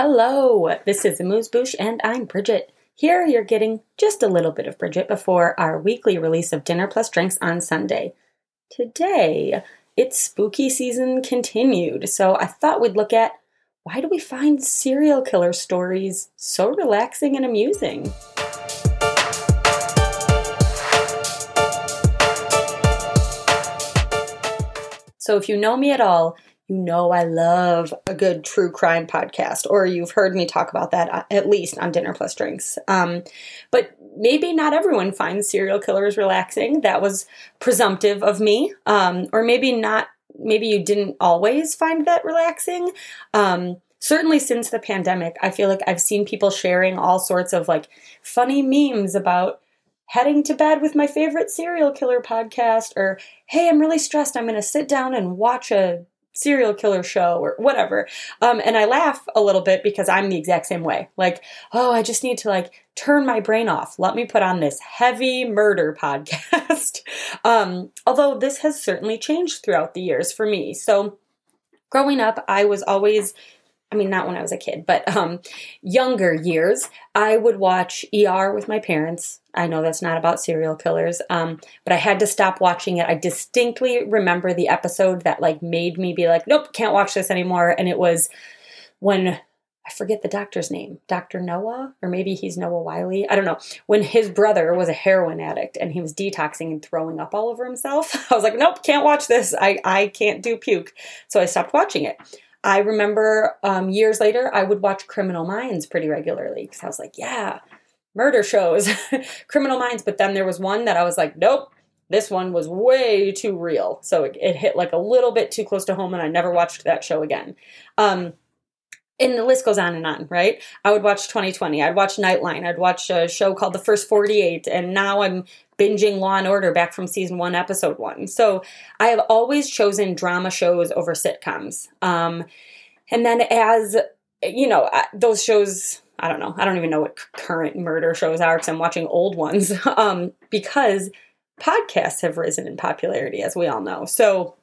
Hello, this is Amuse Bouche and I'm Bridget. Here you're getting just a little bit of Bridget before our weekly release of Dinner Plus Drinks on Sunday. Today, it's spooky season continued, so I thought we'd look at why do we find serial killer stories so relaxing and amusing? So, if you know me at all, you know I love a good true crime podcast, or you've heard me talk about that uh, at least on Dinner Plus Drinks. Um, but maybe not everyone finds serial killers relaxing. That was presumptive of me. Um, or maybe not, maybe you didn't always find that relaxing. Um, certainly since the pandemic, I feel like I've seen people sharing all sorts of like funny memes about heading to bed with my favorite serial killer podcast or hey i'm really stressed i'm going to sit down and watch a serial killer show or whatever. Um, and I laugh a little bit because I'm the exact same way. Like, oh, I just need to like turn my brain off. Let me put on this heavy murder podcast. um, although this has certainly changed throughout the years for me. So growing up, I was always I mean, not when I was a kid, but um, younger years, I would watch ER with my parents. I know that's not about serial killers, um, but I had to stop watching it. I distinctly remember the episode that like made me be like, nope, can't watch this anymore. And it was when I forget the doctor's name, Dr. Noah, or maybe he's Noah Wiley. I don't know. When his brother was a heroin addict and he was detoxing and throwing up all over himself, I was like, nope, can't watch this. I, I can't do puke. So I stopped watching it. I remember um, years later, I would watch Criminal Minds pretty regularly because I was like, yeah, murder shows, Criminal Minds. But then there was one that I was like, nope, this one was way too real. So it, it, hit like a little bit too close to home, and I never watched that show again. Um, and the list goes on and on, right? I would watch 2020. I'd watch Nightline. I'd watch a show called The First 48. And now I'm binging Law and Order back from season one, episode one. So I have always chosen drama shows over sitcoms. Um, and then as you know, those shows, I don't know, I don't even know what current murder shows are because I'm watching old ones. Um, because podcasts have risen in popularity, as we all know. So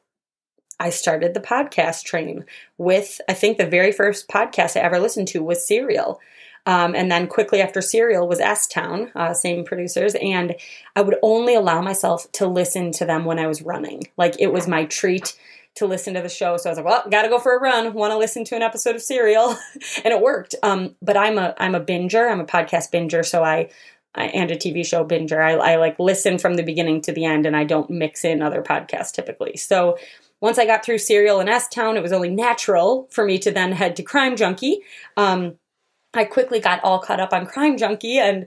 I started the podcast train with, I think the very first podcast I ever listened to was Serial. Um, and then quickly after Serial was S Town, uh, same producers. And I would only allow myself to listen to them when I was running. Like it was my treat to listen to the show. So I was like, well, gotta go for a run. Want to listen to an episode of Serial, and it worked. Um, but I'm a I'm a binger. I'm a podcast binger. So I, and a TV show binger. I, I like listen from the beginning to the end, and I don't mix in other podcasts typically. So once I got through Serial and S Town, it was only natural for me to then head to Crime Junkie. Um, I quickly got all caught up on Crime Junkie and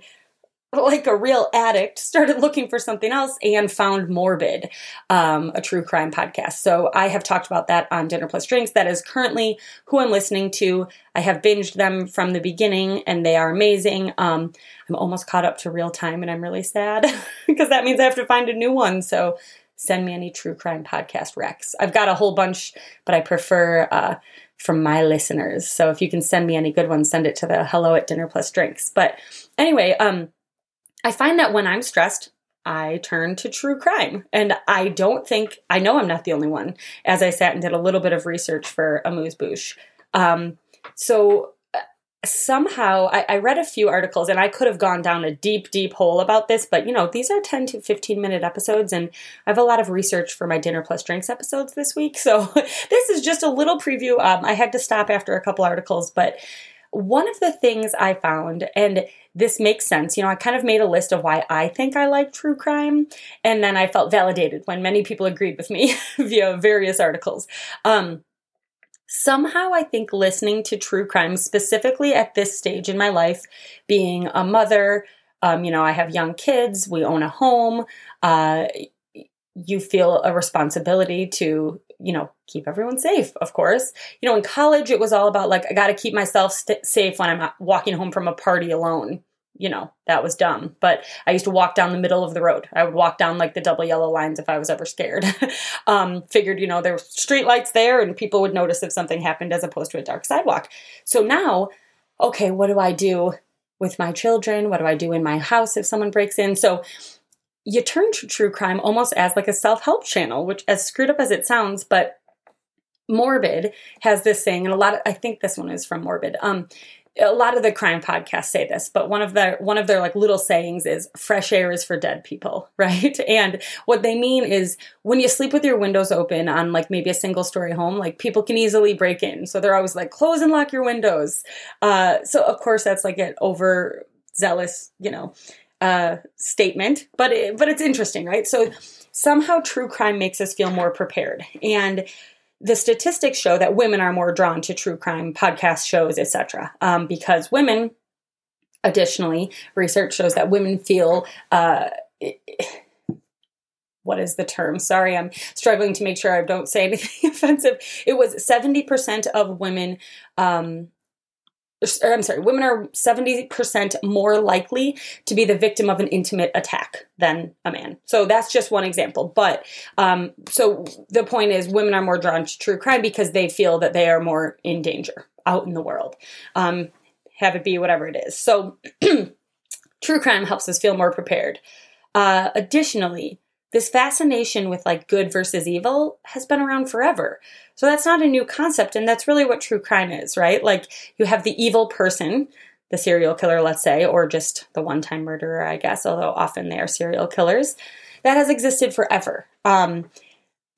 like a real addict, started looking for something else and found Morbid, um, a true crime podcast. So I have talked about that on Dinner Plus Drinks. That is currently who I'm listening to. I have binged them from the beginning and they are amazing. Um, I'm almost caught up to real time and I'm really sad because that means I have to find a new one. So send me any true crime podcast recs. I've got a whole bunch, but I prefer uh, from my listeners. So if you can send me any good ones, send it to the hello at dinner plus drinks. But anyway, um, I find that when I'm stressed, I turn to true crime. And I don't think, I know I'm not the only one, as I sat and did a little bit of research for Amuse Bouche. Um, so somehow I, I, read a few articles and I could have gone down a deep, deep hole about this, but you know, these are 10 to 15 minute episodes and I have a lot of research for my dinner plus drinks episodes this week. So this is just a little preview. Um, I had to stop after a couple articles, but one of the things I found, and this makes sense, you know, I kind of made a list of why I think I like true crime, and then I felt validated when many people agreed with me via various articles. Um, somehow I think listening to true crime, specifically at this stage in my life, being a mother, um, you know, I have young kids, we own a home, uh, you feel a responsibility to, you know, keep everyone safe, of course. You know, in college, it was all about like, I got to keep myself st- safe when I'm walking home from a party alone you know, that was dumb. But I used to walk down the middle of the road. I would walk down like the double yellow lines if I was ever scared. um, figured, you know, there were street lights there and people would notice if something happened as opposed to a dark sidewalk. So now, okay, what do I do with my children? What do I do in my house if someone breaks in? So you turn to true crime almost as like a self help channel, which, as screwed up as it sounds, but Morbid has this saying, and a lot of I think this one is from Morbid. Um, a lot of the crime podcasts say this, but one of their one of their like little sayings is fresh air is for dead people, right? And what they mean is when you sleep with your windows open on like maybe a single story home, like people can easily break in. So they're always like close and lock your windows. Uh, so of course that's like an over zealous, you know, uh, statement, but it, but it's interesting, right? So somehow true crime makes us feel more prepared. And the statistics show that women are more drawn to true crime podcast shows etc um, because women additionally research shows that women feel uh, what is the term? Sorry i'm struggling to make sure i don't say anything offensive. It was 70% of women um, I'm sorry, women are 70% more likely to be the victim of an intimate attack than a man. So that's just one example. But um, so the point is, women are more drawn to true crime because they feel that they are more in danger out in the world. Um, have it be whatever it is. So true crime helps us feel more prepared. Uh, additionally, this fascination with like good versus evil has been around forever. So that's not a new concept. And that's really what true crime is, right? Like you have the evil person, the serial killer, let's say, or just the one time murderer, I guess, although often they are serial killers. That has existed forever. Um,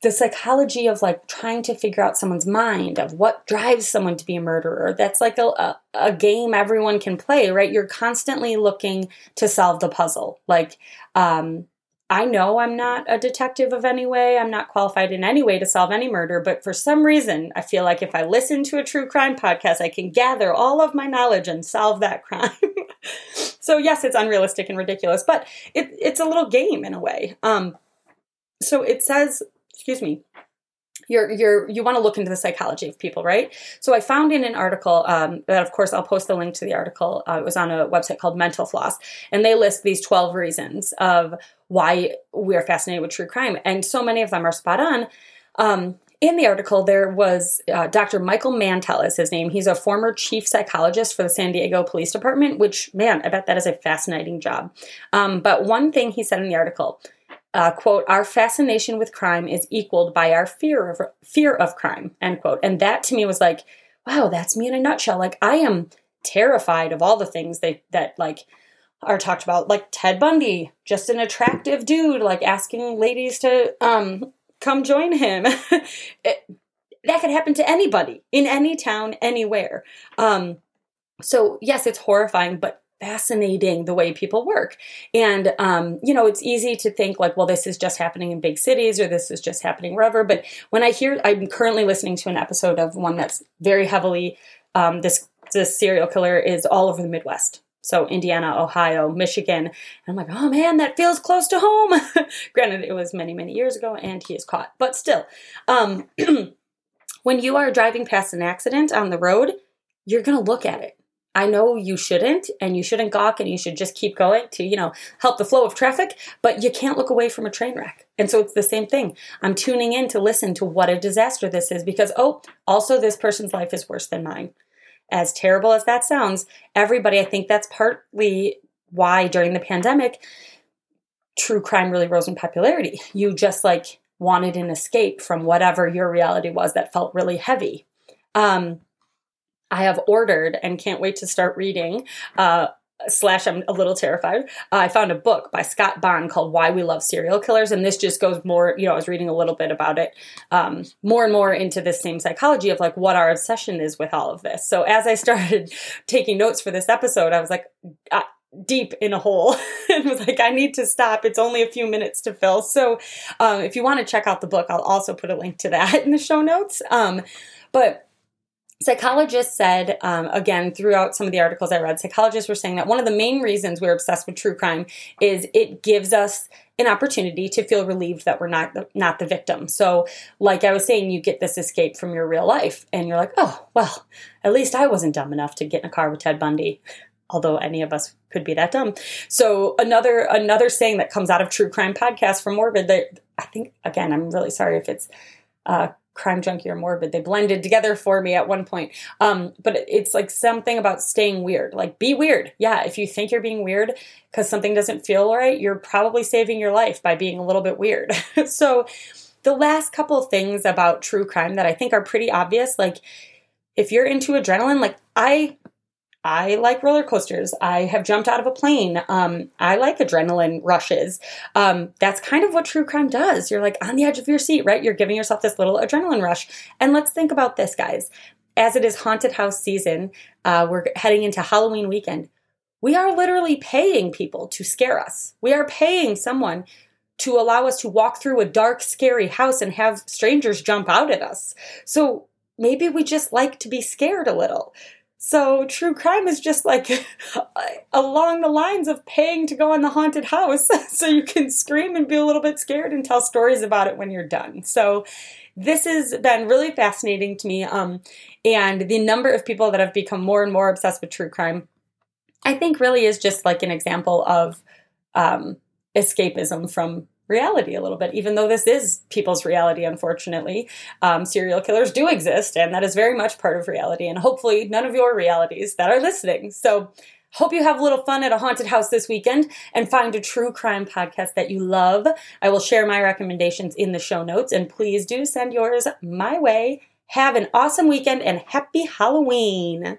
the psychology of like trying to figure out someone's mind of what drives someone to be a murderer that's like a, a, a, game everyone can play right you're constantly looking to solve the puzzle like um, I know I'm not a detective of any way. I'm not qualified in any way to solve any murder, but for some reason, I feel like if I listen to a true crime podcast, I can gather all of my knowledge and solve that crime. so, yes, it's unrealistic and ridiculous, but it, it's a little game in a way. Um, so it says, excuse me, you're you're you want to look into the psychology of people, right? So I found in an article um, that, of course, I'll post the link to the article. Uh, it was on a website called Mental Floss, and they list these twelve reasons of why we're fascinated with true crime, and so many of them are spot on. Um, in the article, there was uh, Dr. Michael Mantell is his name. He's a former chief psychologist for the San Diego Police Department, which, man, I bet that is a fascinating job. Um, but one thing he said in the article uh, quote, our fascination with crime is equaled by our fear of fear of crime, end quote. And that to me was like, wow, that's me in a nutshell. Like I am terrified of all the things they that like are talked about, like Ted Bundy, just an attractive dude, like asking ladies to um come join him. it, that could happen to anybody in any town, anywhere. Um, so yes, it's horrifying, but fascinating the way people work. And, um, you know, it's easy to think like, well, this is just happening in big cities or this is just happening wherever. But when I hear, I'm currently listening to an episode of one that's very heavily, um, this, this serial killer is all over the Midwest. So Indiana, Ohio, Michigan. And I'm like, oh man, that feels close to home. Granted, it was many, many years ago and he is caught. But still, um, when you are driving past an accident on the road, you're going to look at it I know you shouldn't and you shouldn't gawk and you should just keep going to, you know, help the flow of traffic, but you can't look away from a train wreck. And so it's the same thing. I'm tuning in to listen to what a disaster this is because, oh, also this person's life is worse than mine. As terrible as that sounds, everybody, I think that's partly why during the pandemic, true crime really rose in popularity. You just like wanted an escape from whatever your reality was that felt really heavy. Um, I have ordered and can't wait to start reading. Uh, slash i'm a little terrified. Uh, i found a book by scott bonn called why we love serial killers and this just goes more you know i was reading a little bit about it um, more and more into this same psychology of like what our obsession is with all of this. So as i started taking notes for this episode i was like uh, deep in a hole. And was like i need to stop. It's only a few minutes to fill. So um, if you want to check out the book i'll also put a link to that in the show notes. Um, but Psychologists said, um, again, throughout some of the articles I read, psychologists were saying that one of the main reasons we're obsessed with true crime is it gives us an opportunity to feel relieved that we're not the, not the victim. So, like I was saying, you get this escape from your real life, and you're like, oh, well, at least I wasn't dumb enough to get in a car with Ted Bundy. Although any of us could be that dumb. So another another saying that comes out of true crime podcast from Morbid that I think again I'm really sorry if it's uh, crime junkie or morbid they blended together for me at one point. Um, but it's like something about staying weird. Like be weird. Yeah if you think you're being weird because something doesn't feel right you're probably saving your life by being a little bit weird. So the last couple things about true crime that I think are pretty obvious, like if you're into adrenaline, like I I like roller coasters. I have jumped out of a plane. Um, I like adrenaline rushes. Um, that's kind of what true crime does. You're like on the edge of your seat, right? You're giving yourself this little adrenaline rush. And let's think about this, guys. As it is haunted house season, uh, we're heading into Halloween weekend. We are literally paying people to scare us. We are paying someone to allow us to walk through a dark, scary house and have strangers jump out at us. So maybe we just like to be scared a little. So true crime is just like along the lines of paying to go in the haunted house so you can scream and be a little bit scared and tell stories about it when you're done. So this has been really fascinating to me. Um, and the number of people that have become more and more obsessed with true crime, I think really is just like an example of um, escapism from reality a little bit, even though this is people's reality, unfortunately. Um, serial killers do exist, and that is very much part of reality, and hopefully none of your realities that are listening. So, Hope you have a little fun at a haunted house this weekend and find a true crime podcast that you love. I will share my recommendations in the show notes, and please do send yours my way. Have an awesome weekend and happy Halloween!